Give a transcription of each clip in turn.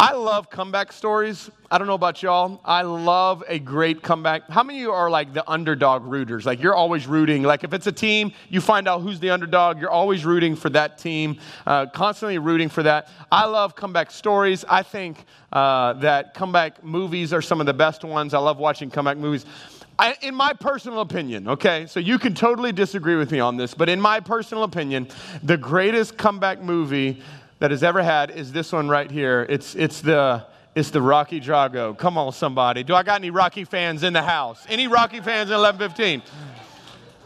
I love comeback stories. I don't know about y'all. I love a great comeback. How many of you are like the underdog rooters? Like you're always rooting. Like if it's a team, you find out who's the underdog. You're always rooting for that team, uh, constantly rooting for that. I love comeback stories. I think uh, that comeback movies are some of the best ones. I love watching comeback movies. I, in my personal opinion, okay, so you can totally disagree with me on this, but in my personal opinion, the greatest comeback movie that has ever had is this one right here. It's, it's, the, it's the Rocky Drago. Come on, somebody. Do I got any Rocky fans in the house? Any Rocky fans in 1115?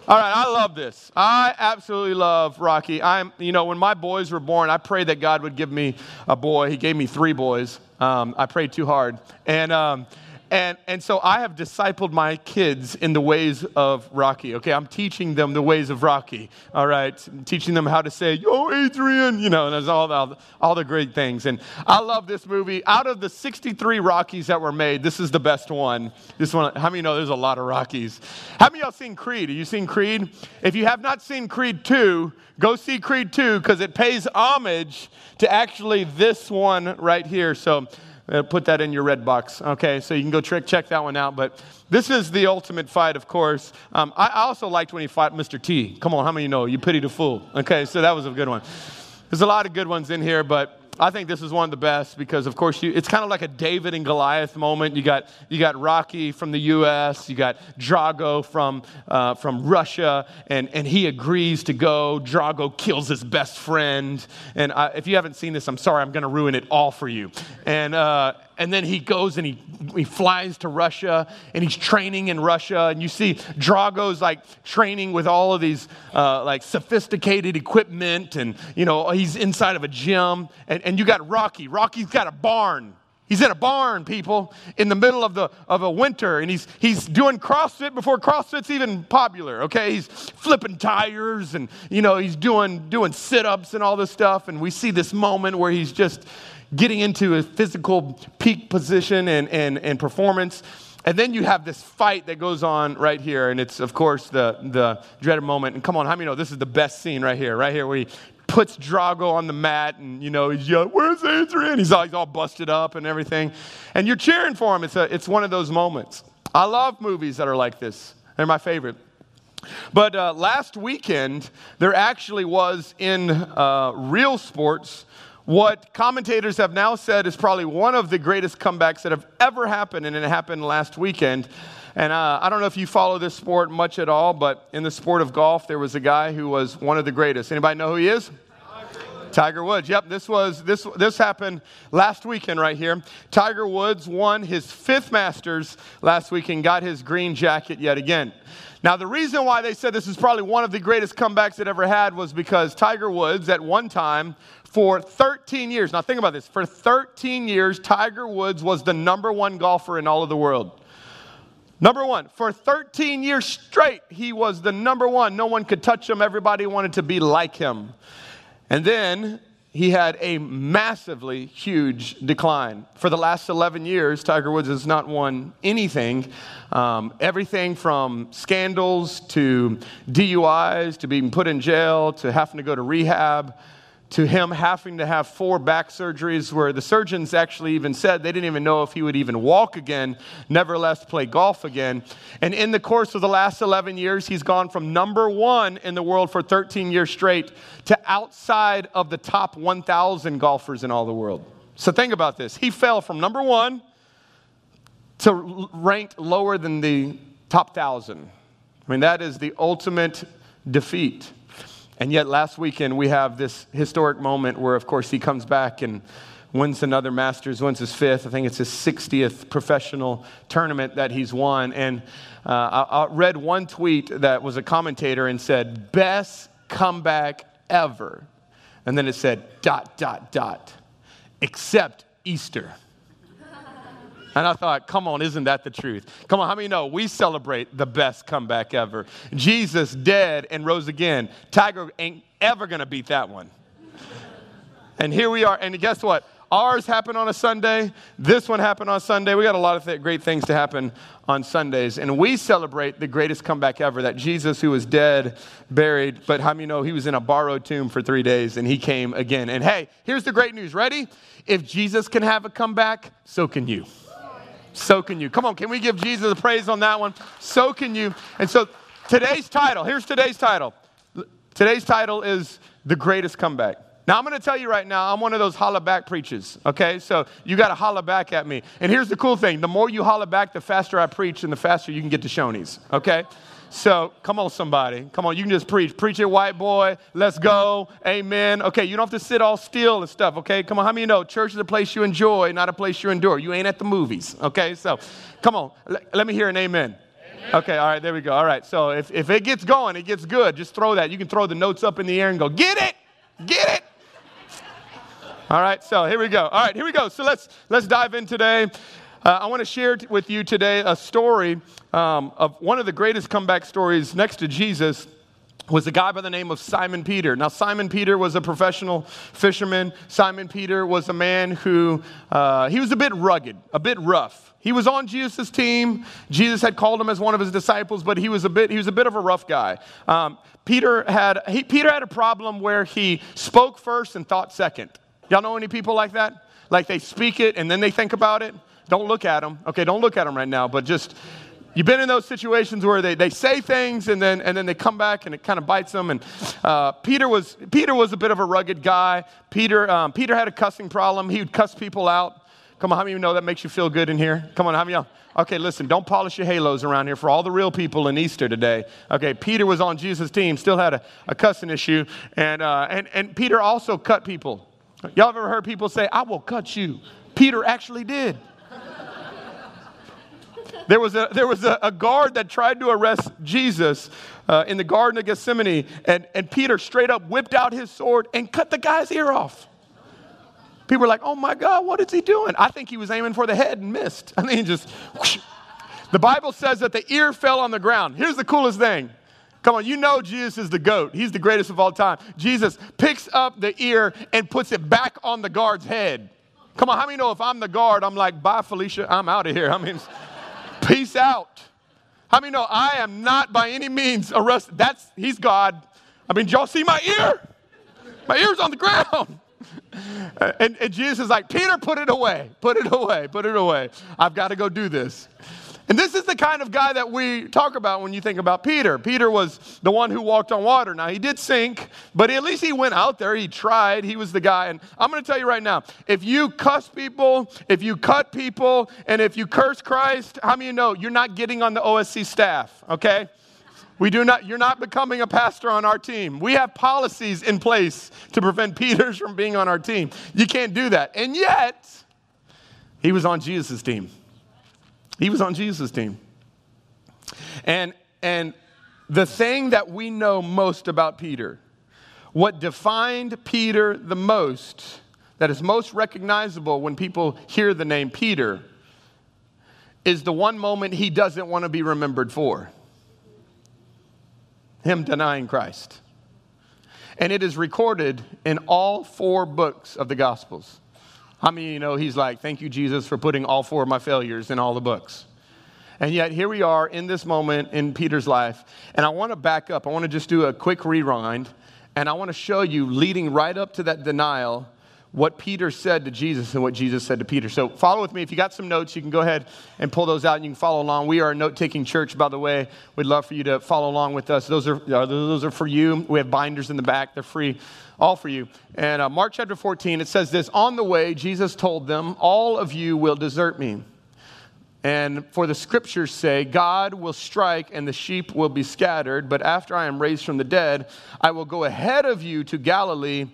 All right, I love this. I absolutely love Rocky. I'm, you know, when my boys were born, I prayed that God would give me a boy. He gave me three boys. Um, I prayed too hard. And, um, and, and so I have discipled my kids in the ways of Rocky. Okay, I'm teaching them the ways of Rocky. All right, I'm teaching them how to say, yo, Adrian, you know, and there's all the, all the great things. And I love this movie. Out of the 63 Rockies that were made, this is the best one. This one, how many know there's a lot of Rockies? How many of y'all seen Creed? Have you seen Creed? If you have not seen Creed 2, go see Creed 2 because it pays homage to actually this one right here. So, put that in your Redbox, okay? So you can go trick, check that one out. But this is the ultimate fight, of course. Um, I also liked when he fought Mr. T. Come on, how many you know? You pity the fool. Okay, so that was a good one. There's a lot of good ones in here, but I think this is one of the best because, of course, you, it's kind of like a David and Goliath moment. You got, you got Rocky from the U.S., you got Drago from, uh, from Russia, and, and he agrees to go. Drago kills his best friend. And I, if you haven't seen this, I'm sorry, I'm going to ruin it all for you. And, uh, and then he goes and he, he flies to Russia and he's training in Russia. And you see Drago's like training with all of these uh, like sophisticated equipment. And, you know, he's inside of a gym. And, and you got Rocky. Rocky's got a barn. He's in a barn, people, in the middle of, the, of a winter, and he's, he's doing CrossFit before CrossFit's even popular, okay? He's flipping tires and, you know, he's doing, doing sit ups and all this stuff. And we see this moment where he's just getting into a physical peak position and, and, and performance. And then you have this fight that goes on right here, and it's, of course, the, the dreaded moment. And come on, how many know this is the best scene right here, right here, where he puts Drago on the mat, and, you know, he's yelling, Where's Adrian? He's all, he's all busted up and everything. And you're cheering for him. It's, a, it's one of those moments. I love movies that are like this, they're my favorite. But uh, last weekend, there actually was in uh, real sports what commentators have now said is probably one of the greatest comebacks that have ever happened, and it happened last weekend. And uh, I don't know if you follow this sport much at all, but in the sport of golf, there was a guy who was one of the greatest. Anybody know who he is? Tiger Woods. Yep, this was this this happened last weekend right here. Tiger Woods won his fifth Masters last week and got his green jacket yet again. Now, the reason why they said this is probably one of the greatest comebacks it ever had was because Tiger Woods, at one time, for 13 years, now think about this, for 13 years, Tiger Woods was the number one golfer in all of the world. Number one, for 13 years straight, he was the number one. No one could touch him, everybody wanted to be like him. And then he had a massively huge decline. For the last 11 years, Tiger Woods has not won anything. Um, everything from scandals to DUIs to being put in jail to having to go to rehab to him having to have four back surgeries where the surgeons actually even said they didn't even know if he would even walk again, nevertheless play golf again. And in the course of the last 11 years, he's gone from number one in the world for 13 years straight to outside of the top 1,000 golfers in all the world. So think about this. He fell from number one to ranked lower than the top 1,000. I mean, that is the ultimate defeat. And yet, last weekend, we have this historic moment where, of course, he comes back and wins another Masters, wins his fifth. I think it's his 60th professional tournament that he's won. And uh, I, I read one tweet that was a commentator and said, Best comeback ever. And then it said, dot, dot, dot, except Easter. And I thought, come on, isn't that the truth? Come on, how many know we celebrate the best comeback ever? Jesus dead and rose again. Tiger ain't ever gonna beat that one. And here we are, and guess what? Ours happened on a Sunday. This one happened on Sunday. We got a lot of th- great things to happen on Sundays. And we celebrate the greatest comeback ever that Jesus, who was dead, buried, but how many know he was in a borrowed tomb for three days and he came again? And hey, here's the great news. Ready? If Jesus can have a comeback, so can you. So can you. Come on, can we give Jesus a praise on that one? So can you. And so today's title, here's today's title. Today's title is The Greatest Comeback. Now, I'm going to tell you right now, I'm one of those holla back preachers, okay? So you got to holla back at me. And here's the cool thing the more you holla back, the faster I preach, and the faster you can get to Shoney's, okay? So come on, somebody. Come on, you can just preach. Preach it, white boy. Let's go. Amen. Okay, you don't have to sit all still and stuff, okay? Come on, how many know church is a place you enjoy, not a place you endure? You ain't at the movies, okay? So come on, let, let me hear an amen. amen. Okay, all right, there we go. All right, so if, if it gets going, it gets good. Just throw that. You can throw the notes up in the air and go, get it, get it. All right, so here we go. All right, here we go. So let's let's dive in today. Uh, I want to share t- with you today a story um, of one of the greatest comeback stories next to Jesus was a guy by the name of Simon Peter. Now, Simon Peter was a professional fisherman. Simon Peter was a man who, uh, he was a bit rugged, a bit rough. He was on Jesus' team. Jesus had called him as one of his disciples, but he was a bit, he was a bit of a rough guy. Um, Peter, had, he, Peter had a problem where he spoke first and thought second. Y'all know any people like that? Like they speak it and then they think about it? Don't look at them. Okay, don't look at them right now, but just, you've been in those situations where they, they say things and then, and then they come back and it kind of bites them. And uh, Peter, was, Peter was a bit of a rugged guy. Peter, um, Peter had a cussing problem. He would cuss people out. Come on, how many of you know that makes you feel good in here? Come on, how many of y'all? Okay, listen, don't polish your halos around here for all the real people in Easter today. Okay, Peter was on Jesus' team, still had a, a cussing issue. And, uh, and, and Peter also cut people. Y'all ever heard people say, I will cut you? Peter actually did. There was a, there was a, a guard that tried to arrest Jesus uh, in the Garden of Gethsemane, and, and Peter straight up whipped out his sword and cut the guy's ear off. People were like, oh my God, what is he doing? I think he was aiming for the head and missed. I mean, just. Whoosh. The Bible says that the ear fell on the ground. Here's the coolest thing Come on, you know Jesus is the GOAT. He's the greatest of all time. Jesus picks up the ear and puts it back on the guard's head. Come on, how many know if I'm the guard, I'm like, bye, Felicia, I'm out of here. I mean, peace out. How many know I am not by any means arrested? That's, he's God. I mean, y'all see my ear? My ear's on the ground. And, and Jesus is like, Peter, put it away, put it away, put it away. I've got to go do this. And this is the kind of guy that we talk about when you think about Peter. Peter was the one who walked on water. Now, he did sink, but at least he went out there. He tried. He was the guy. And I'm going to tell you right now if you cuss people, if you cut people, and if you curse Christ, how many you know you're not getting on the OSC staff, okay? We do not, you're not becoming a pastor on our team. We have policies in place to prevent Peters from being on our team. You can't do that. And yet, he was on Jesus' team. He was on Jesus' team. And, and the thing that we know most about Peter, what defined Peter the most, that is most recognizable when people hear the name Peter, is the one moment he doesn't want to be remembered for him denying Christ. And it is recorded in all four books of the Gospels. How many you know he's like, Thank you, Jesus, for putting all four of my failures in all the books? And yet, here we are in this moment in Peter's life. And I want to back up. I want to just do a quick rewind. And I want to show you, leading right up to that denial, what Peter said to Jesus and what Jesus said to Peter. So follow with me. If you got some notes, you can go ahead and pull those out and you can follow along. We are a note taking church, by the way. We'd love for you to follow along with us. Those are, uh, those are for you. We have binders in the back, they're free, all for you. And uh, Mark chapter 14, it says this On the way, Jesus told them, All of you will desert me. And for the scriptures say, God will strike and the sheep will be scattered, but after I am raised from the dead, I will go ahead of you to Galilee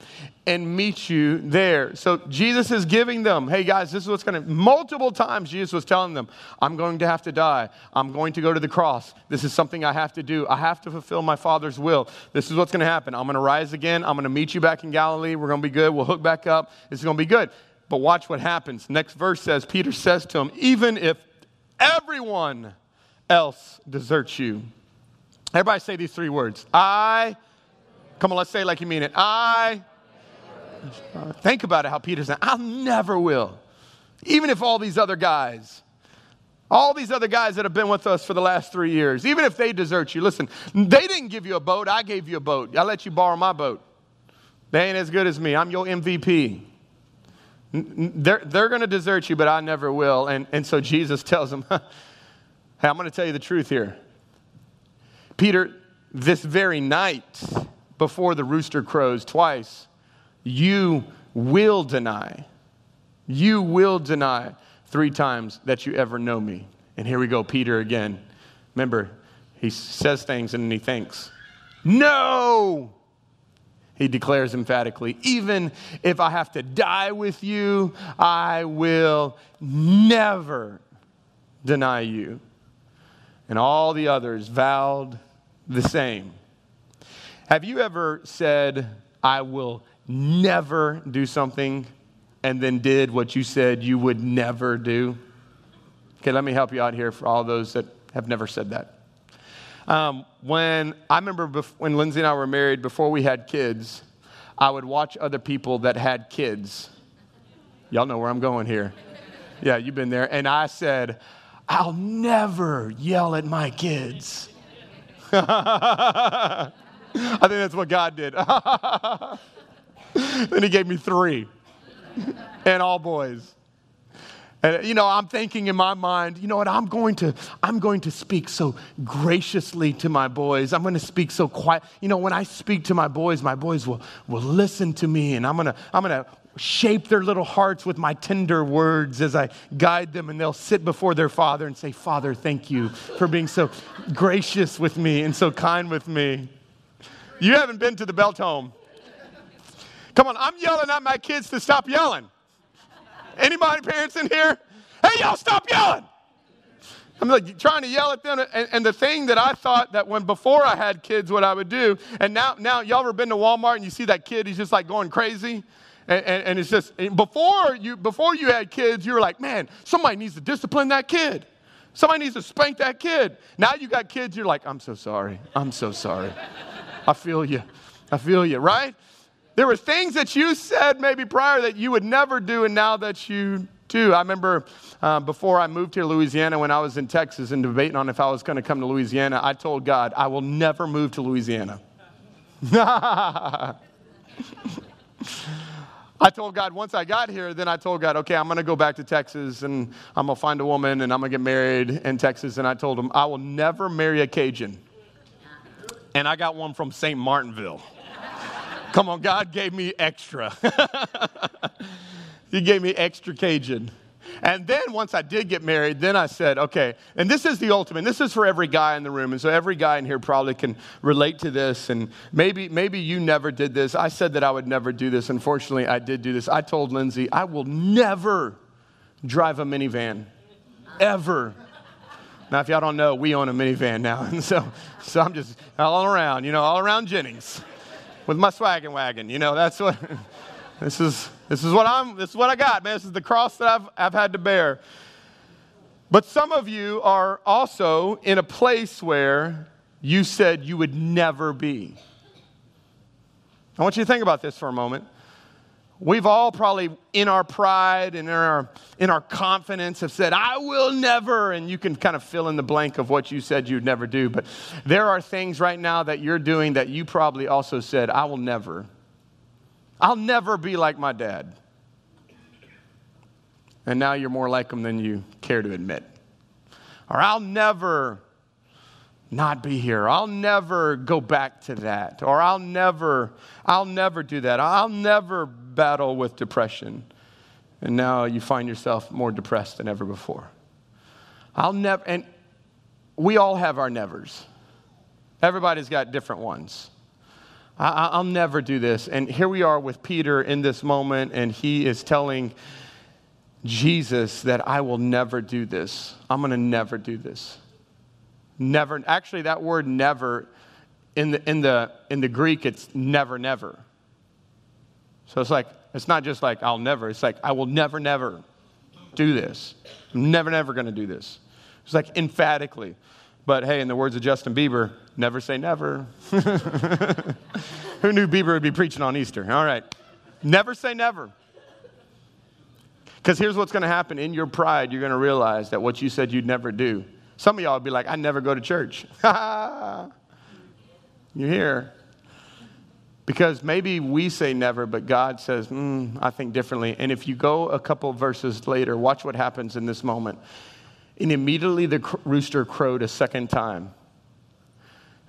and meet you there. So Jesus is giving them, hey guys, this is what's going to, multiple times Jesus was telling them, I'm going to have to die. I'm going to go to the cross. This is something I have to do. I have to fulfill my Father's will. This is what's going to happen. I'm going to rise again. I'm going to meet you back in Galilee. We're going to be good. We'll hook back up. It's going to be good. But watch what happens. Next verse says, Peter says to him, even if everyone else deserts you. Everybody say these three words. I, come on, let's say like you mean it. I, Think about it how Peter said, I never will. Even if all these other guys, all these other guys that have been with us for the last three years, even if they desert you, listen, they didn't give you a boat. I gave you a boat. I let you borrow my boat. They ain't as good as me. I'm your MVP. They're, they're going to desert you, but I never will. And, and so Jesus tells them, hey, I'm going to tell you the truth here. Peter, this very night before the rooster crows twice, you will deny. You will deny three times that you ever know me. And here we go, Peter again. Remember, he says things and he thinks, No! He declares emphatically, even if I have to die with you, I will never deny you. And all the others vowed the same. Have you ever said, I will never do something, and then did what you said you would never do? Okay, let me help you out here for all those that have never said that. Um, when I remember bef- when Lindsay and I were married, before we had kids, I would watch other people that had kids. Y'all know where I'm going here. Yeah, you've been there. And I said, I'll never yell at my kids. I think that's what God did. then He gave me three, and all boys. And you know, I'm thinking in my mind, you know what, I'm going to I'm going to speak so graciously to my boys. I'm going to speak so quiet. You know, when I speak to my boys, my boys will will listen to me and I'm to I'm to shape their little hearts with my tender words as I guide them and they'll sit before their father and say, "Father, thank you for being so gracious with me and so kind with me." You haven't been to the Belt home. Come on, I'm yelling at my kids to stop yelling. Anybody parents in here? Hey, y'all, stop yelling. I'm like trying to yell at them. And, and, the thing that I thought that when before I had kids, what I would do, and now, now y'all ever been to Walmart and you see that kid, he's just like going crazy? And, and, and it's just, before you, before you had kids, you were like, man, somebody needs to discipline that kid. Somebody needs to spank that kid. Now you got kids, you're like, I'm so sorry. I'm so sorry. I feel you. I feel you, right? There were things that you said maybe prior that you would never do, and now that you do. I remember uh, before I moved here to Louisiana, when I was in Texas and debating on if I was going to come to Louisiana, I told God, I will never move to Louisiana. I told God once I got here, then I told God, okay, I'm going to go back to Texas and I'm going to find a woman and I'm going to get married in Texas. And I told him, I will never marry a Cajun. And I got one from St. Martinville. Come on, God gave me extra. he gave me extra Cajun. And then once I did get married, then I said, okay, and this is the ultimate. This is for every guy in the room. And so every guy in here probably can relate to this. And maybe, maybe you never did this. I said that I would never do this. Unfortunately, I did do this. I told Lindsay, I will never drive a minivan. Ever. Now, if y'all don't know, we own a minivan now. And so, so I'm just all around, you know, all around Jennings with my swaggin' wagon. You know, that's what this is. This is what I'm. This is what I got, man. This is the cross that I've I've had to bear. But some of you are also in a place where you said you would never be. I want you to think about this for a moment. We've all probably, in our pride and in our, in our confidence, have said, I will never. And you can kind of fill in the blank of what you said you'd never do. But there are things right now that you're doing that you probably also said, I will never. I'll never be like my dad. And now you're more like him than you care to admit. Or I'll never not be here. I'll never go back to that. Or I'll never, I'll never do that. I'll never battle with depression. And now you find yourself more depressed than ever before. I'll never, and we all have our nevers. Everybody's got different ones. I, will never do this. And here we are with Peter in this moment, and he is telling Jesus that I will never do this. I'm going to never do this. Never. Actually, that word never, in the, in the, in the Greek, it's never, never. So it's like, it's not just like, I'll never. It's like, I will never, never do this. I'm never, never going to do this. It's like emphatically. But hey, in the words of Justin Bieber, never say never. Who knew Bieber would be preaching on Easter? All right. Never say never. Because here's what's going to happen in your pride, you're going to realize that what you said you'd never do. Some of y'all would be like, I never go to church. you're here. Because maybe we say never, but God says, mm, I think differently. And if you go a couple verses later, watch what happens in this moment. And immediately the rooster crowed a second time.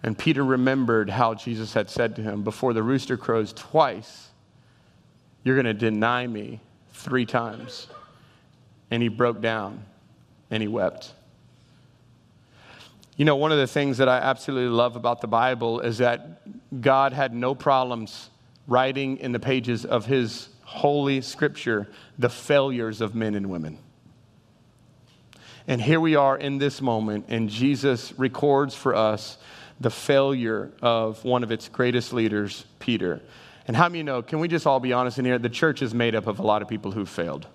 And Peter remembered how Jesus had said to him, Before the rooster crows twice, you're going to deny me three times. And he broke down and he wept. You know, one of the things that I absolutely love about the Bible is that God had no problems writing in the pages of his holy scripture the failures of men and women. And here we are in this moment, and Jesus records for us the failure of one of its greatest leaders, Peter. And how many know, can we just all be honest in here? The church is made up of a lot of people who failed.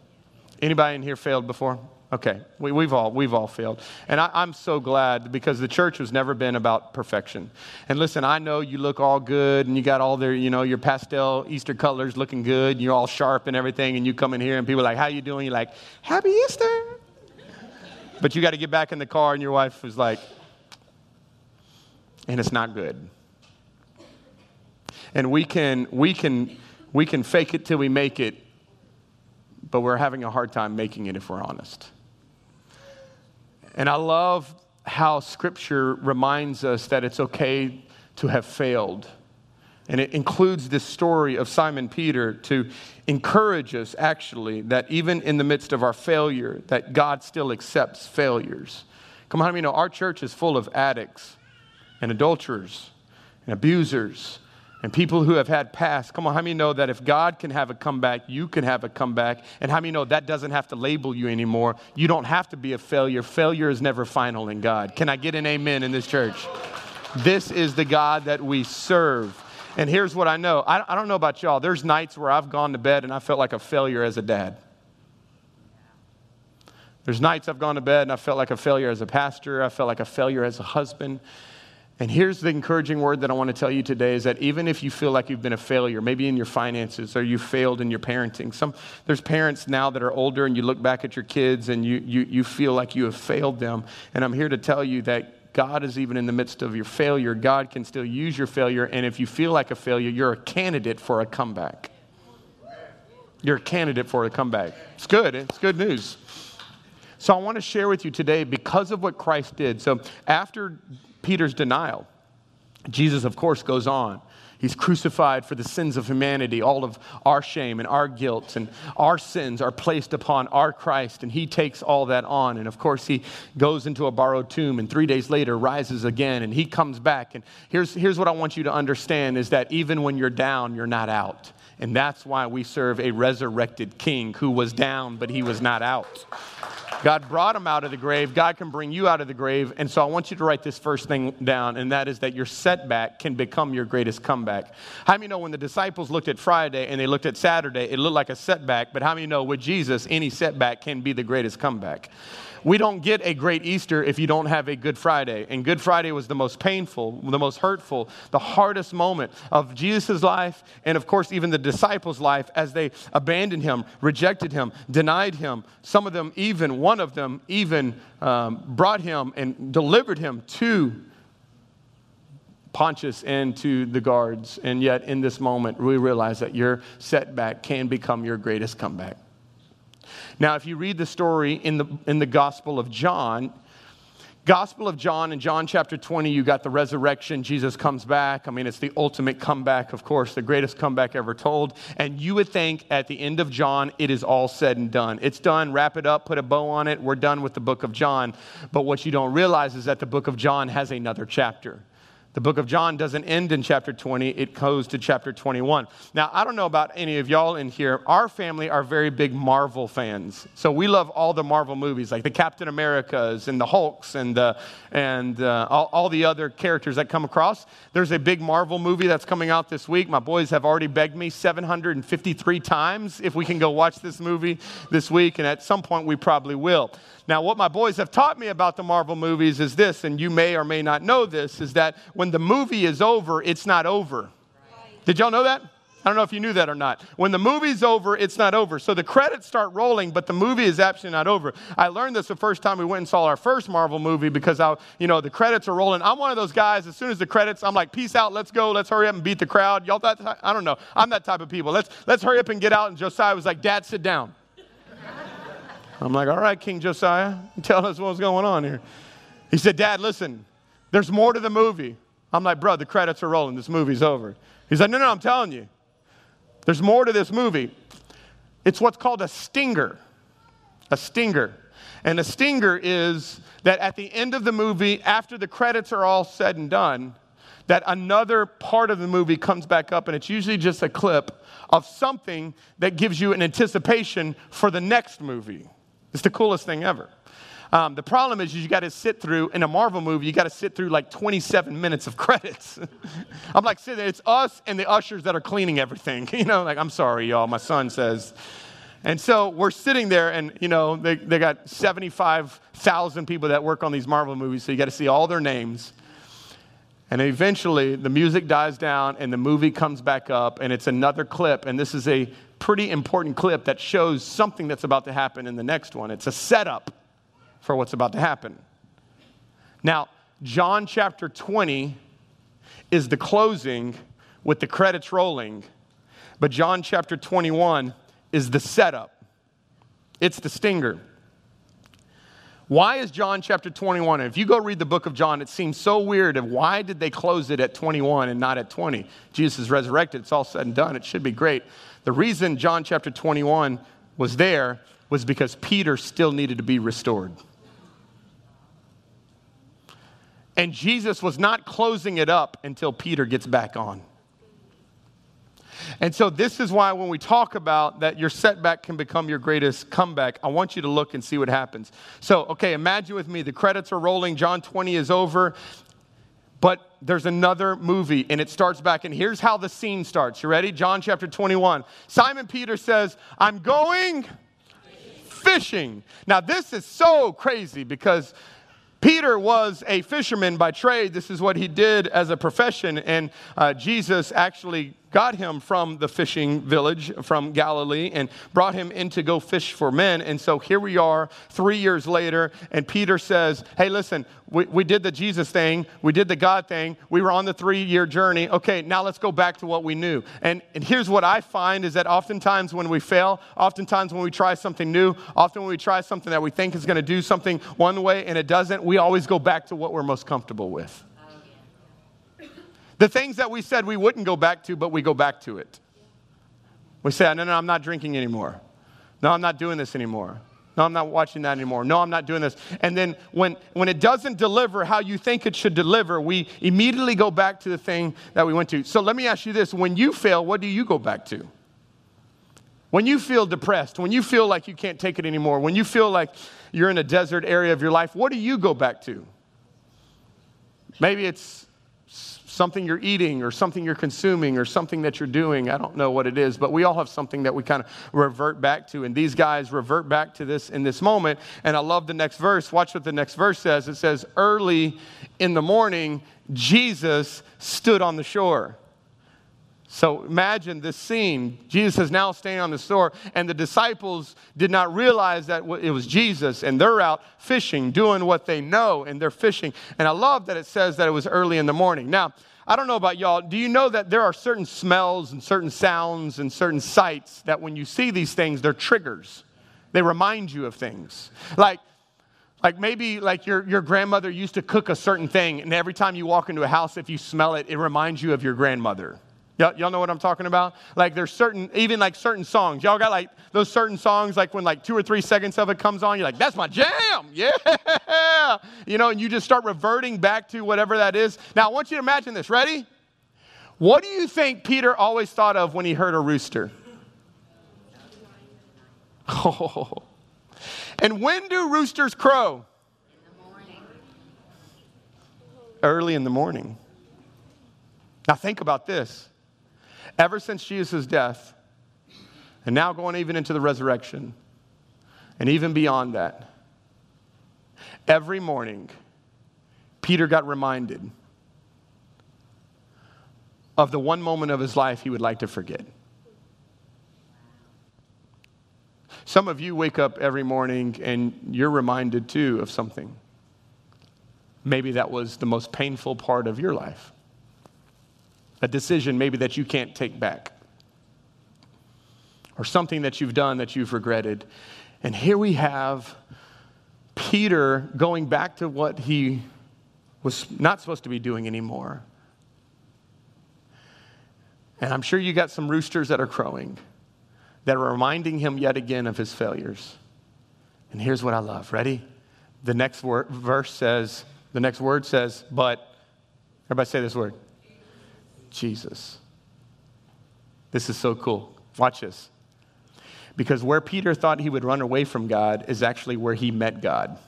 Anybody in here failed before? Okay, we, have all, we've all failed. And I, am so glad because the church has never been about perfection. And listen, I know you look all good and you got all their, you know, your pastel Easter colors looking good. And you're all sharp and everything. And you come in here and people are like, how you doing? You're like, happy Easter. But you got to get back in the car and your wife is like, and it's not good and we can, we can, we can fake it till we make it, but we're having a hard time making it if we're honest. And I love how Scripture reminds us that it's okay to have failed. And it includes this story of Simon Peter to encourage us, actually, that even in the midst of our failure, that God still accepts failures. Come on, many know our church is full of addicts and adulterers and abusers and people who have had past, come on, how many know that if God can have a comeback, you can have a comeback? And how many know that doesn't have to label you anymore? You don't have to be a failure. Failure is never final in God. Can I get an amen in this church? This is the God that we serve. And here's what I know I, I don't know about y'all. There's nights where I've gone to bed and I felt like a failure as a dad. There's nights I've gone to bed and I felt like a failure as a pastor. I felt like a failure as a husband. And here's the encouraging word that I want to tell you today is that even if you feel like you've been a failure, maybe in your finances or you failed in your parenting, some, there's parents now that are older and you look back at your kids and you, you, you feel like you have failed them. And I'm here to tell you that God is even in the midst of your failure. God can still use your failure. And if you feel like a failure, you're a candidate for a comeback. You're a candidate for a comeback. It's good. It's good news. So I want to share with you today because of what Christ did. So after Peter's denial. Jesus, of course, goes on. He's crucified for the sins of humanity. All of our shame and our guilt and our sins are placed upon our Christ, and He takes all that on. And of course, He goes into a borrowed tomb and three days later rises again, and He comes back. And here's, here's what I want you to understand is that even when you're down, you're not out. And that's why we serve a resurrected King who was down, but He was not out. God brought him out of the grave. God can bring you out of the grave. And so I want you to write this first thing down, and that is that your setback can become your greatest comeback. How many know when the disciples looked at Friday and they looked at Saturday, it looked like a setback, but how many know with Jesus, any setback can be the greatest comeback? We don't get a great Easter if you don't have a Good Friday. And Good Friday was the most painful, the most hurtful, the hardest moment of Jesus' life, and of course, even the disciples' life as they abandoned him, rejected him, denied him. Some of them, even one of them, even um, brought him and delivered him to Pontius and to the guards. And yet, in this moment, we realize that your setback can become your greatest comeback. Now, if you read the story in the, in the Gospel of John, Gospel of John, in John chapter 20, you got the resurrection. Jesus comes back. I mean, it's the ultimate comeback, of course, the greatest comeback ever told. And you would think at the end of John, it is all said and done. It's done, wrap it up, put a bow on it, we're done with the book of John. But what you don't realize is that the book of John has another chapter. The book of John doesn't end in chapter 20, it goes to chapter 21. Now, I don't know about any of y'all in here. Our family are very big Marvel fans. So we love all the Marvel movies, like the Captain Americas and the Hulks and, the, and uh, all, all the other characters that come across. There's a big Marvel movie that's coming out this week. My boys have already begged me 753 times if we can go watch this movie this week, and at some point we probably will. Now, what my boys have taught me about the Marvel movies is this, and you may or may not know this, is that when the movie is over, it's not over. Did y'all know that? I don't know if you knew that or not. When the movie's over, it's not over. So the credits start rolling, but the movie is actually not over. I learned this the first time we went and saw our first Marvel movie because I, you know, the credits are rolling. I'm one of those guys. As soon as the credits, I'm like, peace out, let's go, let's hurry up and beat the crowd. Y'all, that, I don't know. I'm that type of people. Let's let's hurry up and get out. And Josiah was like, Dad, sit down. I'm like, all right, King Josiah, tell us what's going on here. He said, Dad, listen, there's more to the movie. I'm like, bro, the credits are rolling. This movie's over. He's like, no, no, I'm telling you. There's more to this movie. It's what's called a stinger. A stinger. And a stinger is that at the end of the movie, after the credits are all said and done, that another part of the movie comes back up, and it's usually just a clip of something that gives you an anticipation for the next movie. It's the coolest thing ever. Um, the problem is, you got to sit through in a Marvel movie. You got to sit through like 27 minutes of credits. I'm like sitting. It's us and the ushers that are cleaning everything. You know, like I'm sorry, y'all. My son says. And so we're sitting there, and you know they, they got 75,000 people that work on these Marvel movies, so you got to see all their names. And eventually, the music dies down, and the movie comes back up, and it's another clip. And this is a pretty important clip that shows something that's about to happen in the next one. It's a setup for what's about to happen. Now, John chapter 20 is the closing with the credits rolling, but John chapter 21 is the setup. It's the stinger. Why is John chapter 21? if you go read the book of John, it seems so weird of why did they close it at 21 and not at 20? Jesus is resurrected, it's all said and done, it should be great. The reason John chapter 21 was there was because Peter still needed to be restored. And Jesus was not closing it up until Peter gets back on. And so, this is why when we talk about that your setback can become your greatest comeback, I want you to look and see what happens. So, okay, imagine with me the credits are rolling, John 20 is over, but there's another movie and it starts back. And here's how the scene starts. You ready? John chapter 21. Simon Peter says, I'm going fishing. Now, this is so crazy because Peter was a fisherman by trade. This is what he did as a profession. And uh, Jesus actually got him from the fishing village from Galilee and brought him in to go fish for men. And so here we are three years later, and Peter says, Hey, listen, we, we did the Jesus thing, we did the God thing, we were on the three year journey. Okay, now let's go back to what we knew. And, and here's what I find is that oftentimes when we fail, oftentimes when we try something new, often when we try something that we think is going to do something one way and it doesn't, we always go back to what we're most comfortable with. The things that we said we wouldn't go back to, but we go back to it. We say, no, no, I'm not drinking anymore. No, I'm not doing this anymore. No, I'm not watching that anymore. No, I'm not doing this. And then when, when it doesn't deliver how you think it should deliver, we immediately go back to the thing that we went to. So let me ask you this when you fail, what do you go back to? When you feel depressed, when you feel like you can't take it anymore, when you feel like you're in a desert area of your life, what do you go back to? Maybe it's something you're eating or something you're consuming or something that you're doing. I don't know what it is, but we all have something that we kind of revert back to. And these guys revert back to this in this moment. And I love the next verse. Watch what the next verse says. It says, Early in the morning, Jesus stood on the shore. So imagine this scene. Jesus is now staying on the shore, and the disciples did not realize that it was Jesus, and they're out fishing, doing what they know, and they're fishing. And I love that it says that it was early in the morning. Now, I don't know about y'all. Do you know that there are certain smells and certain sounds and certain sights that when you see these things, they're triggers? They remind you of things. Like, like maybe like your, your grandmother used to cook a certain thing, and every time you walk into a house, if you smell it, it reminds you of your grandmother. Y'all, y'all know what I'm talking about? Like there's certain, even like certain songs. Y'all got like those certain songs, like when like two or three seconds of it comes on, you're like, that's my jam. Yeah. You know, and you just start reverting back to whatever that is. Now I want you to imagine this. Ready? What do you think Peter always thought of when he heard a rooster? Oh. And when do roosters crow? In Early in the morning. Now think about this ever since Jesus' death, and now going even into the resurrection, and even beyond that, every morning, Peter got reminded of the one moment of his life he would like to forget. Some of you wake up every morning and you're reminded too of something. Maybe that was the most painful part of your life. A decision maybe that you can't take back. Or something that you've done that you've regretted. And here we have Peter going back to what he was not supposed to be doing anymore. And I'm sure you got some roosters that are crowing that are reminding him yet again of his failures. And here's what I love. Ready? The next word, verse says, the next word says, but, everybody say this word Jesus. This is so cool. Watch this. Because where Peter thought he would run away from God is actually where he met God.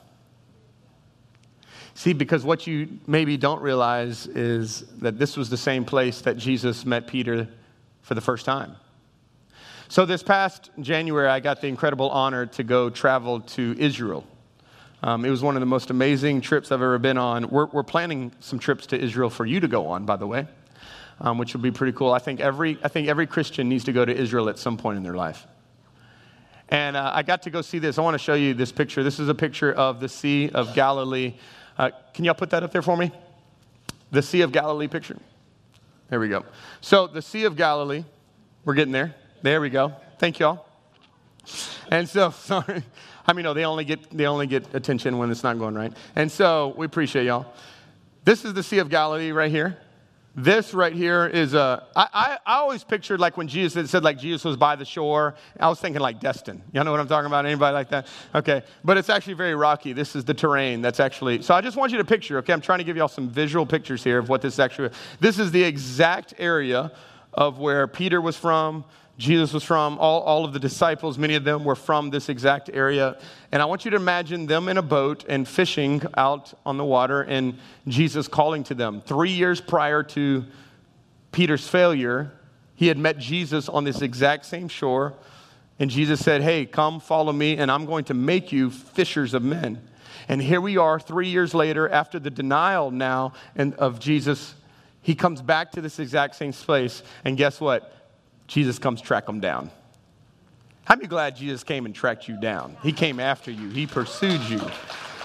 See, because what you maybe don't realize is that this was the same place that Jesus met Peter for the first time. So, this past January, I got the incredible honor to go travel to Israel. Um, it was one of the most amazing trips I've ever been on. We're, we're, planning some trips to Israel for you to go on, by the way, um, which will be pretty cool. I think, every, I think every Christian needs to go to Israel at some point in their life. And uh, I got to go see this. I want to show you this picture. This is a picture of the Sea of Galilee. Uh, can y'all put that up there for me? The Sea of Galilee picture. There we go. So, the Sea of Galilee, we're getting there. There we go. Thank y'all. And so, sorry. I mean, no, they only get they only get attention when it's not going right. And so, we appreciate y'all. This is the Sea of Galilee right here. This right here is a. I, I, I always pictured like when Jesus it said like Jesus was by the shore. I was thinking like Destin. You know what I'm talking about? Anybody like that? Okay, but it's actually very rocky. This is the terrain that's actually. So I just want you to picture. Okay, I'm trying to give y'all some visual pictures here of what this actually. This is the exact area of where Peter was from. Jesus was from, all, all of the disciples, many of them were from this exact area. And I want you to imagine them in a boat and fishing out on the water and Jesus calling to them. Three years prior to Peter's failure, he had met Jesus on this exact same shore. And Jesus said, Hey, come follow me, and I'm going to make you fishers of men. And here we are, three years later, after the denial now and of Jesus. He comes back to this exact same place. And guess what? Jesus comes track them down. How many glad Jesus came and tracked you down? He came after you, He pursued you.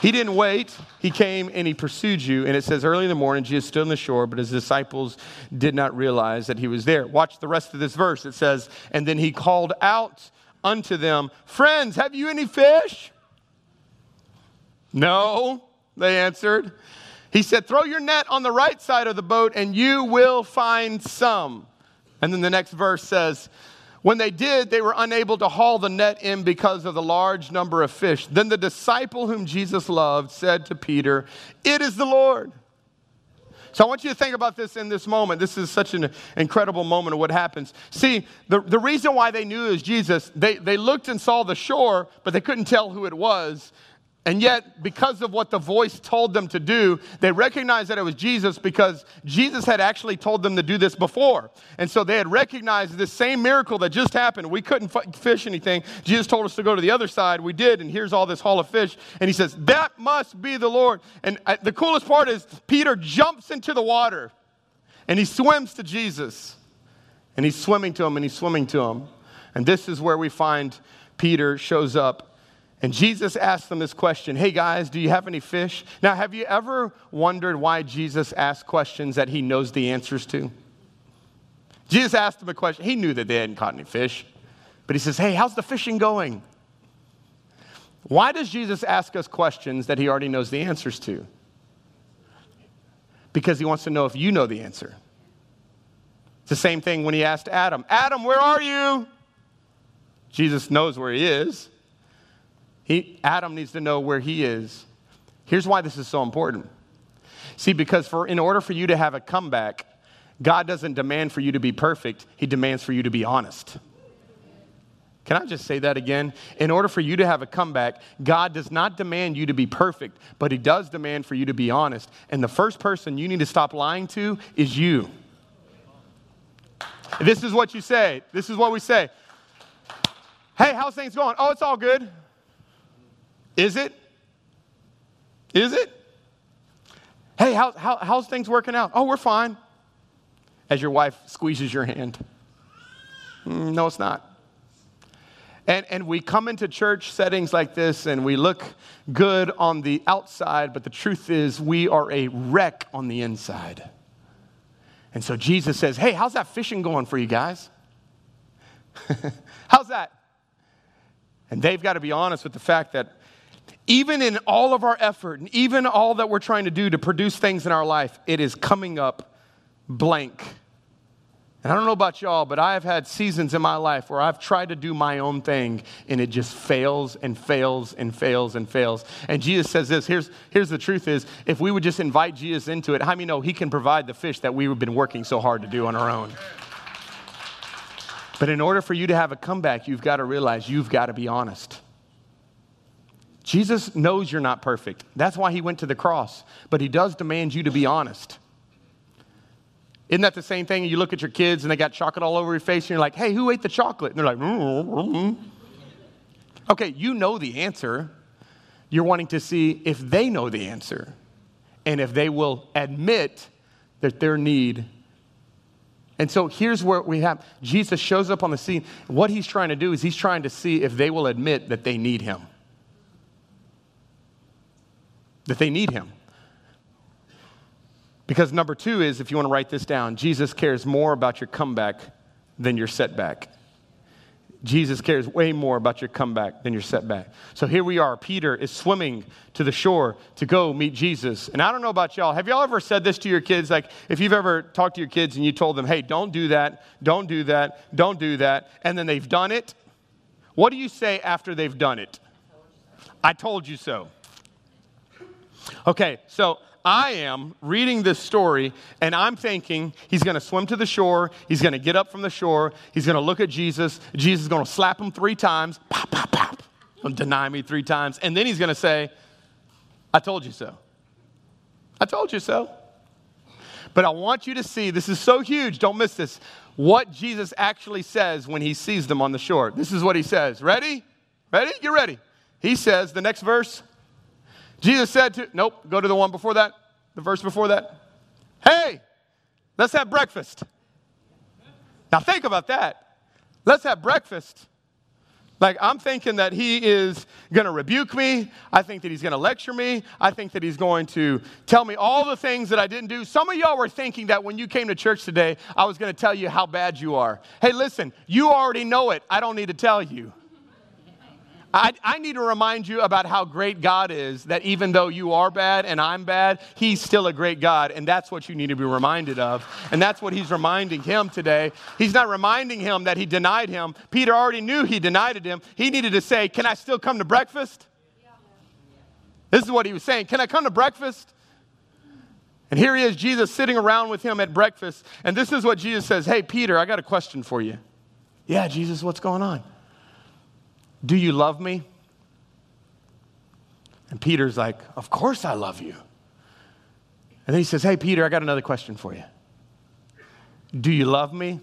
He didn't wait. He came and he pursued you. And it says, early in the morning, Jesus stood on the shore, but his disciples did not realize that he was there. Watch the rest of this verse. It says, And then he called out unto them, Friends, have you any fish? No, they answered. He said, Throw your net on the right side of the boat, and you will find some. And then the next verse says, when they did, they were unable to haul the net in because of the large number of fish. Then the disciple whom Jesus loved said to Peter, It is the Lord. So I want you to think about this in this moment. This is such an incredible moment of what happens. See, the, the reason why they knew it was Jesus, they, they looked and saw the shore, but they couldn't tell who it was. And yet, because of what the voice told them to do, they recognized that it was Jesus because Jesus had actually told them to do this before. And so they had recognized this same miracle that just happened. We couldn't fish anything. Jesus told us to go to the other side. We did, and here's all this haul of fish. And he says, That must be the Lord. And uh, the coolest part is Peter jumps into the water and he swims to Jesus. And he's swimming to him and he's swimming to him. And this is where we find Peter shows up and Jesus asked them this question Hey guys, do you have any fish? Now, have you ever wondered why Jesus asked questions that he knows the answers to? Jesus asked them a question. He knew that they hadn't caught any fish, but he says, Hey, how's the fishing going? Why does Jesus ask us questions that he already knows the answers to? Because he wants to know if you know the answer. It's the same thing when he asked Adam, Adam, where are you? Jesus knows where he is. He, Adam needs to know where he is. Here's why this is so important. See, because for, in order for you to have a comeback, God doesn't demand for you to be perfect, He demands for you to be honest. Can I just say that again? In order for you to have a comeback, God does not demand you to be perfect, but He does demand for you to be honest. And the first person you need to stop lying to is you. This is what you say. This is what we say. Hey, how's things going? Oh, it's all good. Is it? Is it? Hey, how, how, how's things working out? Oh, we're fine. As your wife squeezes your hand. Mm, no, it's not. And, and we come into church settings like this and we look good on the outside, but the truth is we are a wreck on the inside. And so Jesus says, Hey, how's that fishing going for you guys? how's that? And they've got to be honest with the fact that even in all of our effort and even all that we're trying to do to produce things in our life, it is coming up blank. And I don't know about y'all, but I have had seasons in my life where I've tried to do my own thing and it just fails and fails and fails and fails. And Jesus says this here's, here's the truth is if we would just invite Jesus into it, how many know he can provide the fish that we've been working so hard to do on our own? But in order for you to have a comeback, you've got to realize you've got to be honest. Jesus knows you're not perfect. That's why he went to the cross. But he does demand you to be honest. Isn't that the same thing? You look at your kids and they got chocolate all over your face, and you're like, hey, who ate the chocolate? And they're like, mm-hmm. okay, you know the answer. You're wanting to see if they know the answer and if they will admit that their need. And so here's where we have Jesus shows up on the scene. What he's trying to do is he's trying to see if they will admit that they need him. That they need him. Because number two is, if you want to write this down, Jesus cares more about your comeback than your setback. Jesus cares way more about your comeback than your setback. So here we are. Peter is swimming to the shore to go meet Jesus. And I don't know about y'all. Have y'all ever said this to your kids? Like, if you've ever talked to your kids and you told them, hey, don't do that, don't do that, don't do that, and then they've done it, what do you say after they've done it? I told you so. Okay, so I am reading this story and I'm thinking he's going to swim to the shore. He's going to get up from the shore. He's going to look at Jesus. Jesus is going to slap him three times. Pop, pop, pop. Deny me three times. And then he's going to say, I told you so. I told you so. But I want you to see this is so huge. Don't miss this. What Jesus actually says when he sees them on the shore. This is what he says. Ready? Ready? Get ready. He says, the next verse. Jesus said to, nope, go to the one before that, the verse before that. Hey, let's have breakfast. Now think about that. Let's have breakfast. Like, I'm thinking that he is going to rebuke me. I think that he's going to lecture me. I think that he's going to tell me all the things that I didn't do. Some of y'all were thinking that when you came to church today, I was going to tell you how bad you are. Hey, listen, you already know it. I don't need to tell you. I, I, need to remind you about how great God is, that even though you are bad and I'm bad, He's still a great God. And that's what you need to be reminded of. And that's what He's reminding him today. He's not reminding him that He denied him. Peter already knew He denied him. He needed to say, Can I still come to breakfast? This is what He was saying. Can I come to breakfast? And here he is, Jesus sitting around with him at breakfast. And this is what Jesus says Hey, Peter, I got a question for you. Yeah, Jesus, what's going on? Do you love me? And Peter's like, Of course I love you. And then he says, Hey, Peter, I got another question for you. Do you love me?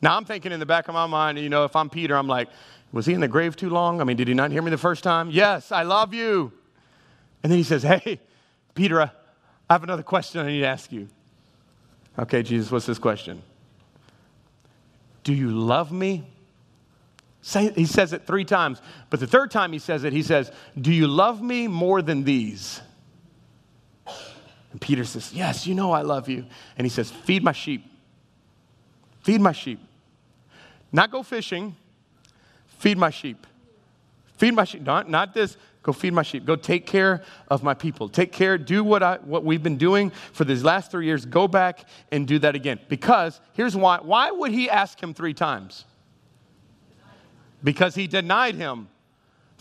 Now I'm thinking in the back of my mind, you know, if I'm Peter, I'm like, Was he in the grave too long? I mean, did he not hear me the first time? Yes, I love you. And then he says, Hey, Peter, I have another question I need to ask you. Okay, Jesus, what's this question? Do you love me? Say, he says it three times, but the third time he says it, he says, Do you love me more than these? And Peter says, Yes, you know I love you. And he says, Feed my sheep. Feed my sheep. Not go fishing, feed my sheep. Feed my sheep. Not, not this, go feed my sheep. Go take care of my people. Take care, do what, I, what we've been doing for these last three years. Go back and do that again. Because here's why. Why would he ask him three times? Because he denied him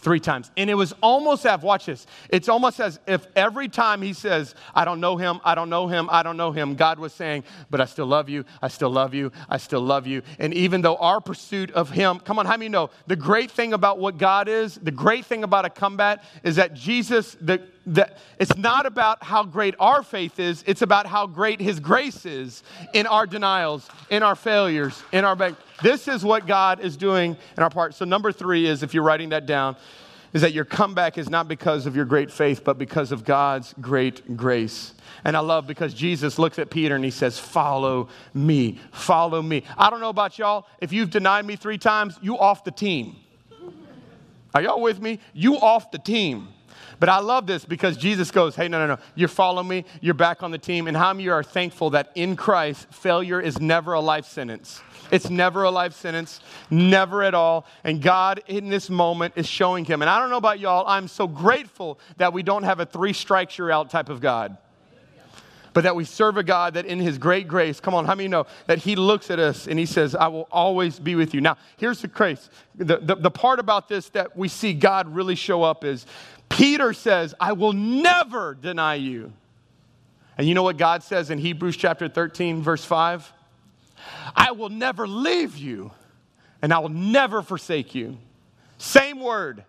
three times. And it was almost as, watch this, it's almost as if every time he says, I don't know him, I don't know him, I don't know him, God was saying, but I still love you, I still love you, I still love you. And even though our pursuit of him, come on, how many know the great thing about what God is, the great thing about a combat is that Jesus, the, that it's not about how great our faith is, it's about how great His grace is in our denials, in our failures, in our. back. This is what God is doing in our part. So, number three is if you're writing that down, is that your comeback is not because of your great faith, but because of God's great grace. And I love because Jesus looks at Peter and he says, Follow me, follow me. I don't know about y'all. If you've denied me three times, you off the team. Are y'all with me? You off the team. But I love this because Jesus goes, Hey, no, no, no. You're following me. You're back on the team. And how many are thankful that in Christ, failure is never a life sentence? It's never a life sentence, never at all. And God, in this moment, is showing him. And I don't know about y'all, I'm so grateful that we don't have a three strikes you're out type of God. But that we serve a God that in his great grace, come on, how many know that he looks at us and he says, I will always be with you. Now, here's the grace. The, the, the part about this that we see God really show up is Peter says, I will never deny you. And you know what God says in Hebrews chapter 13, verse 5? I will never leave you and I will never forsake you. Same word.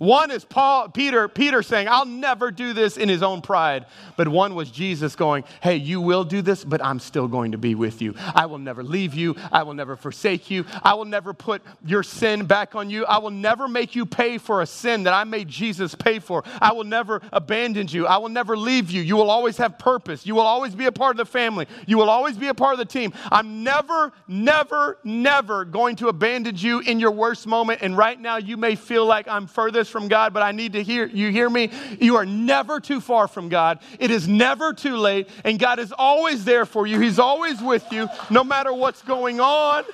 One is Paul, Peter, Peter saying, I'll never do this in his own pride. But one was Jesus going, Hey, you will do this, but I'm still going to be with you. I will never leave you. I will never forsake you. I will never put your sin back on you. I will never make you pay for a sin that I made Jesus pay for. I will never abandon you. I will never leave you. You will always have purpose. You will always be a part of the family. You will always be a part of the team. I'm never, never, never going to abandon you in your worst moment. And right now, you may feel like I'm furthest from God, but I need to hear you hear me. You are never too far from God. It is never too late, and God is always there for you. He's always with you, no matter what's going on.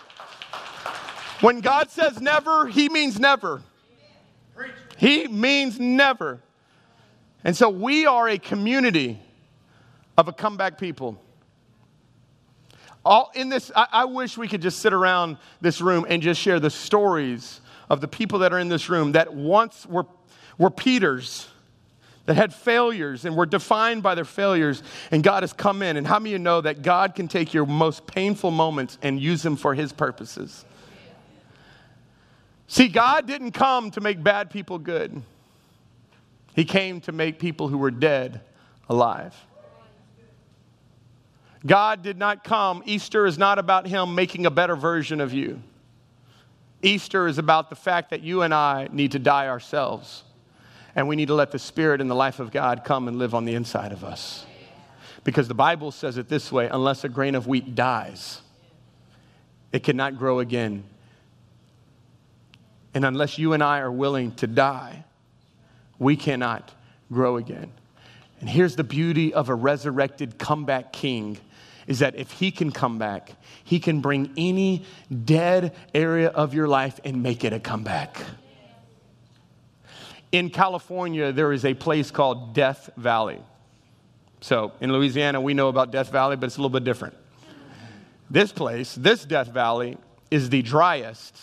When God says never, He means never. He means never. And so we are a community of a comeback people. All in this, I, I, wish we could just sit around this room and just share the stories of the people that are in this room that once were, were Peters, that had failures and were defined by their failures, and God has come in. And how many of you know that God can take your most painful moments and use them for His purposes? See, God didn't come to make bad people good, He came to make people who were dead alive. God did not come. Easter is not about Him making a better version of you. Easter is about the fact that you and I need to die ourselves. And we need to let the Spirit and the life of God come and live on the inside of us. Because the Bible says it this way unless a grain of wheat dies, it cannot grow again. And unless you and I are willing to die, we cannot grow again. And here's the beauty of a resurrected comeback king is that if he can come back, he can bring any dead area of your life and make it a comeback. In California, there is a place called Death Valley. So in Louisiana, we know about Death Valley, but it's a little bit different. This place, this Death Valley, is the driest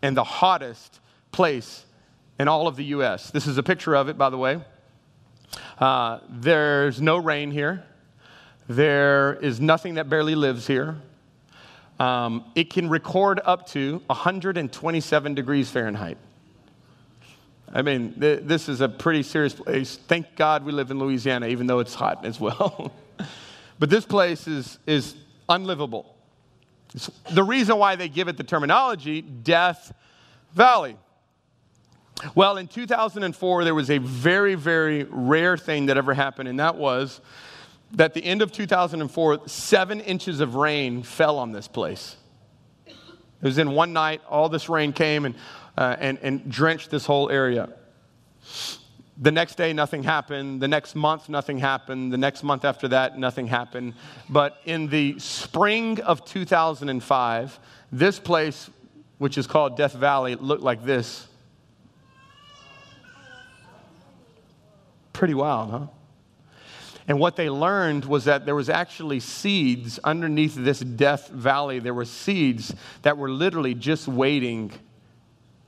and the hottest place in all of the U.S. This is a picture of it, by the way. Uh, there's no rain here. There is nothing that barely lives here. Um, it can record up to 127 degrees Fahrenheit. I mean, th- this is a pretty serious place. Thank God we live in Louisiana, even though it's hot as well. but this place is, is unlivable. It's the reason why they give it the terminology Death Valley. Well, in 2004, there was a very, very rare thing that ever happened, and that was that the end of 2004, seven inches of rain fell on this place. It was in one night, all this rain came and, uh, and, and drenched this whole area. The next day, nothing happened. The next month, nothing happened. The next month after that, nothing happened. But in the spring of 2005, this place, which is called Death Valley, looked like this. Pretty wild, huh? And what they learned was that there was actually seeds underneath this death valley. There were seeds that were literally just waiting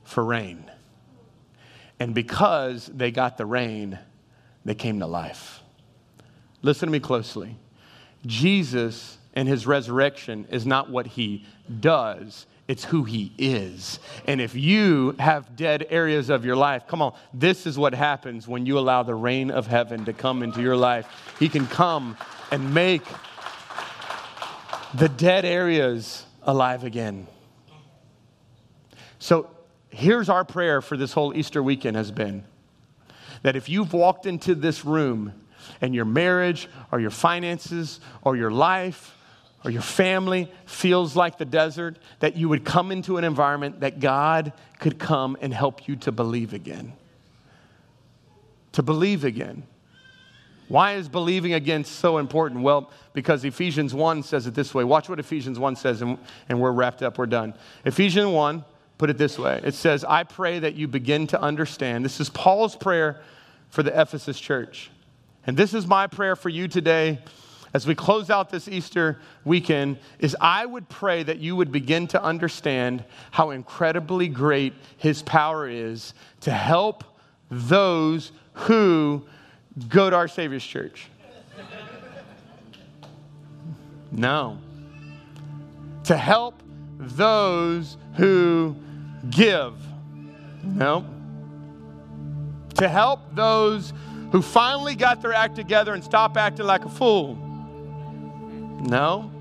for rain. And because they got the rain, they came to life. Listen to me closely. Jesus and his resurrection is not what he does, it's who he is. And if you have dead areas of your life, come on, this is what happens when you allow the rain of heaven to come into your life. He can come and make the dead areas alive again. So here's our prayer for this whole Easter weekend has been that if you've walked into this room and your marriage or your finances or your life or your family feels like the desert, that you would come into an environment that God could come and help you to believe again. To believe again. Why is believing again so important? Well, because Ephesians 1 says it this way. Watch what Ephesians 1 says, and, and we're wrapped up, we're done. Ephesians 1, put it this way it says, I pray that you begin to understand. This is Paul's prayer for the Ephesus church. And this is my prayer for you today as we close out this Easter weekend is I would pray that you would begin to understand how incredibly great his power is to help those who go to our Savior's church. No. To help those who give. No. To help those who finally got their act together and stop acting like a fool. No.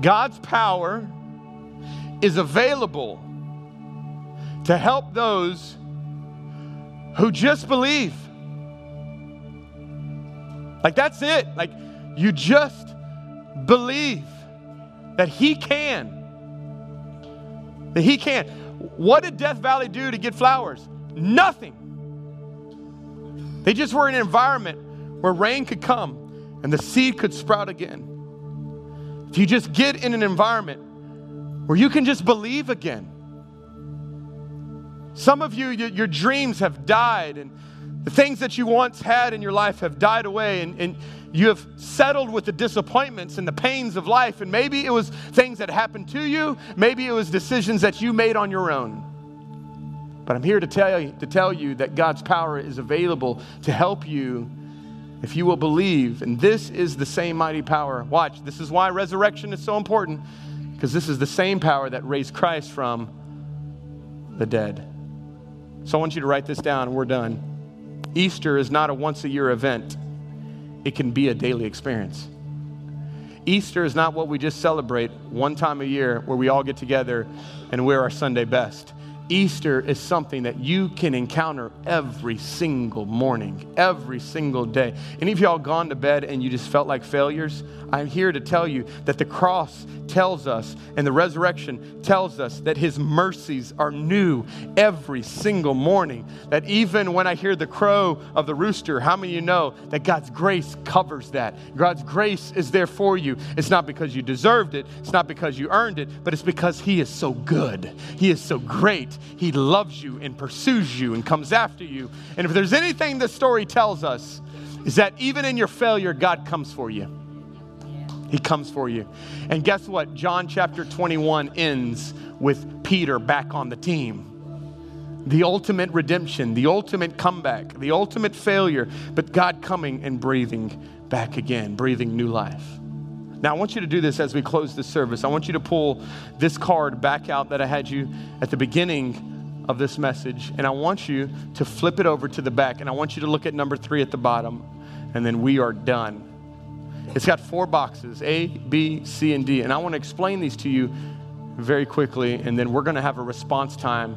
God's power is available to help those who just believe. Like, that's it. Like, you just believe that He can. That He can. What did Death Valley do to get flowers? Nothing. They just were in an environment where rain could come and the seed could sprout again. If you just get in an environment where you can just believe again. Some of you, your, dreams have died and the things that you once had in your life have died away, and, and you have settled with the disappointments and the pains of life. And maybe it was things that happened to you, maybe it was decisions that you made on your own. But I'm here to tell you, to tell you that God's power is available to help you if you will believe. And this is the same mighty power. Watch, this is why resurrection is so important, because this is the same power that raised Christ from the dead. So I want you to write this down, we're done. Easter is not a once a year event, it can be a daily experience. Easter is not what we just celebrate one time a year where we all get together and wear our Sunday best. Easter is something that you can encounter every single morning, every single day. Any of y'all gone to bed and you just felt like failures? I'm here to tell you that the cross tells us and the resurrection tells us that his mercies are new every single morning. That even when I hear the crow of the rooster, how many of you know that God's grace covers that? God's grace is there for you. It's not because you deserved it, it's not because you earned it, but it's because he is so good. He is so great. He loves you and pursues you and comes after you. And if there's anything this story tells us, is that even in your failure, God comes for you. He comes for you. And guess what? John chapter 21 ends with Peter back on the team. The ultimate redemption, the ultimate comeback, the ultimate failure, but God coming and breathing back again, breathing new life. Now, I want you to do this as we close this service. I want you to pull this card back out that I had you at the beginning of this message, and I want you to flip it over to the back, and I want you to look at number three at the bottom, and then we are done. It's got four boxes A, B, C, and D. And I want to explain these to you very quickly, and then we're going to have a response time.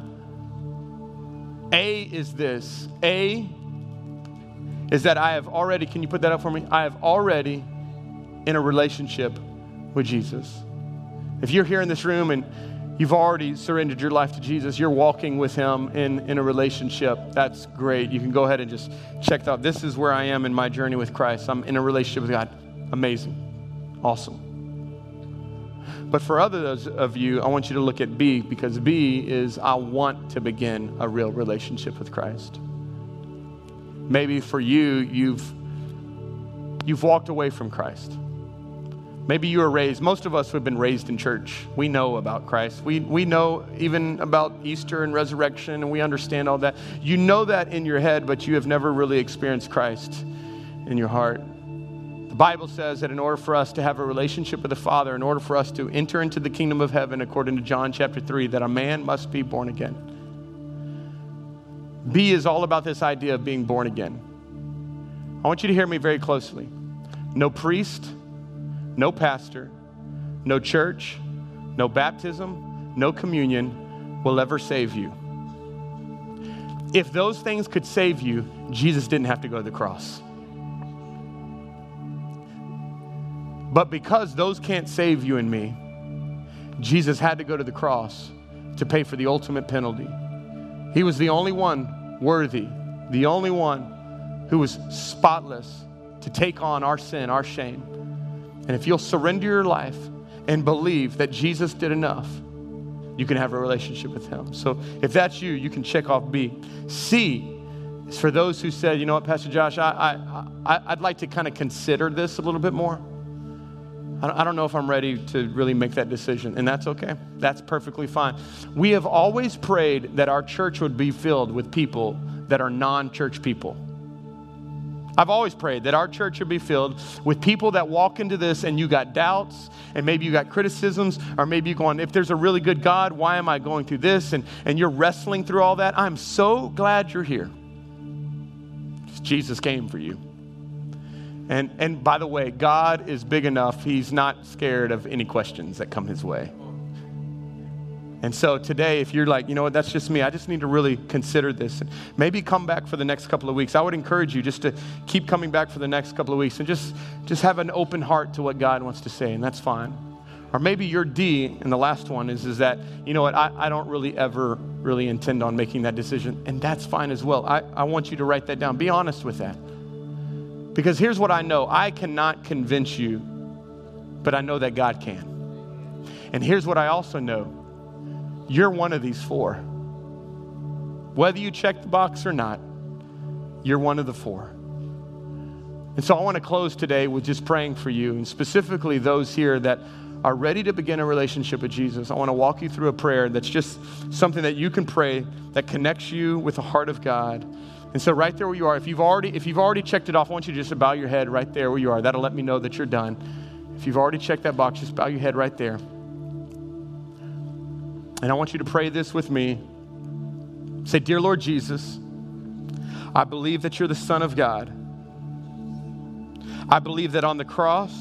A is this A is that I have already, can you put that up for me? I have already in a relationship with Jesus. If you're here in this room and you've already surrendered your life to Jesus, you're walking with Him in, in a relationship, that's great. You can go ahead and just check that out. This is where I am in my journey with Christ. I'm in a relationship with God. Amazing. Awesome. But for others of you, I want you to look at B because B is I want to begin a real relationship with Christ. Maybe for you, you've, you've walked away from Christ. Maybe you were raised, most of us have been raised in church, we know about Christ. We, we know even about Easter and resurrection, and we understand all that. You know that in your head, but you have never really experienced Christ in your heart. The Bible says that in order for us to have a relationship with the Father, in order for us to enter into the kingdom of heaven, according to John chapter 3, that a man must be born again. B is all about this idea of being born again. I want you to hear me very closely. No priest, no pastor, no church, no baptism, no communion, will ever save you. If those things could save you, Jesus didn't have to go to the cross. But because those can't save you and me, Jesus had to go to the cross to pay for the ultimate penalty. He was the only one worthy, the only one who was spotless to take on our sin, our shame. And if you'll surrender your life and believe that Jesus did enough, you can have a relationship with Him. So if that's you, you can check off B. C is for those who said, you know what, Pastor Josh, I, I, I'd like to kind of consider this a little bit more. I don't know if I'm ready to really make that decision, and that's okay. That's perfectly fine. We have always prayed that our church would be filled with people that are non church people. I've always prayed that our church would be filled with people that walk into this and you got doubts and maybe you got criticisms or maybe you're going, if there's a really good God, why am I going through this? And, and you're wrestling through all that. I'm so glad you're here. Jesus came for you. And, and by the way, God is big enough, He's not scared of any questions that come His way. And so today, if you're like, you know what, that's just me, I just need to really consider this. And maybe come back for the next couple of weeks. I would encourage you just to keep coming back for the next couple of weeks and just, just have an open heart to what God wants to say, and that's fine. Or maybe your D, and the last one is, is that, you know what, I, I don't really ever really intend on making that decision, and that's fine as well. I, I want you to write that down. Be honest with that. Because here's what I know I cannot convince you, but I know that God can. And here's what I also know you're one of these four. Whether you check the box or not, you're one of the four. And so I want to close today with just praying for you, and specifically those here that are ready to begin a relationship with Jesus. I want to walk you through a prayer that's just something that you can pray that connects you with the heart of God and so right there where you are, if you've already if you've already checked it off, I want you to just bow your head right there where you are. That'll let me know that you're done. If you've already checked that box, just bow your head right there. And I want you to pray this with me. Say, Dear Lord Jesus, I believe that you're the Son of God. I believe that on the cross,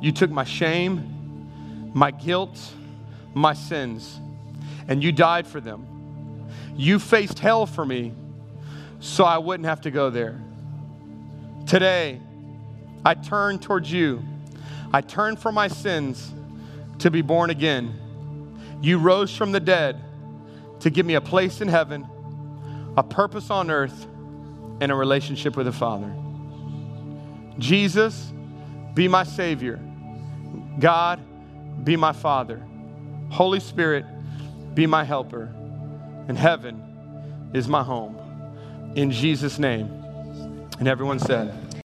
you took my shame, my guilt, my sins, and you died for them. You faced hell for me so I wouldn't have to go there. Today, I turn towards you. I turn from my sins to be born again. You rose from the dead to give me a place in heaven, a purpose on earth, and a relationship with the Father. Jesus, be my Savior. God, be my Father. Holy Spirit, be my helper. And heaven is my home in Jesus' name. And everyone said,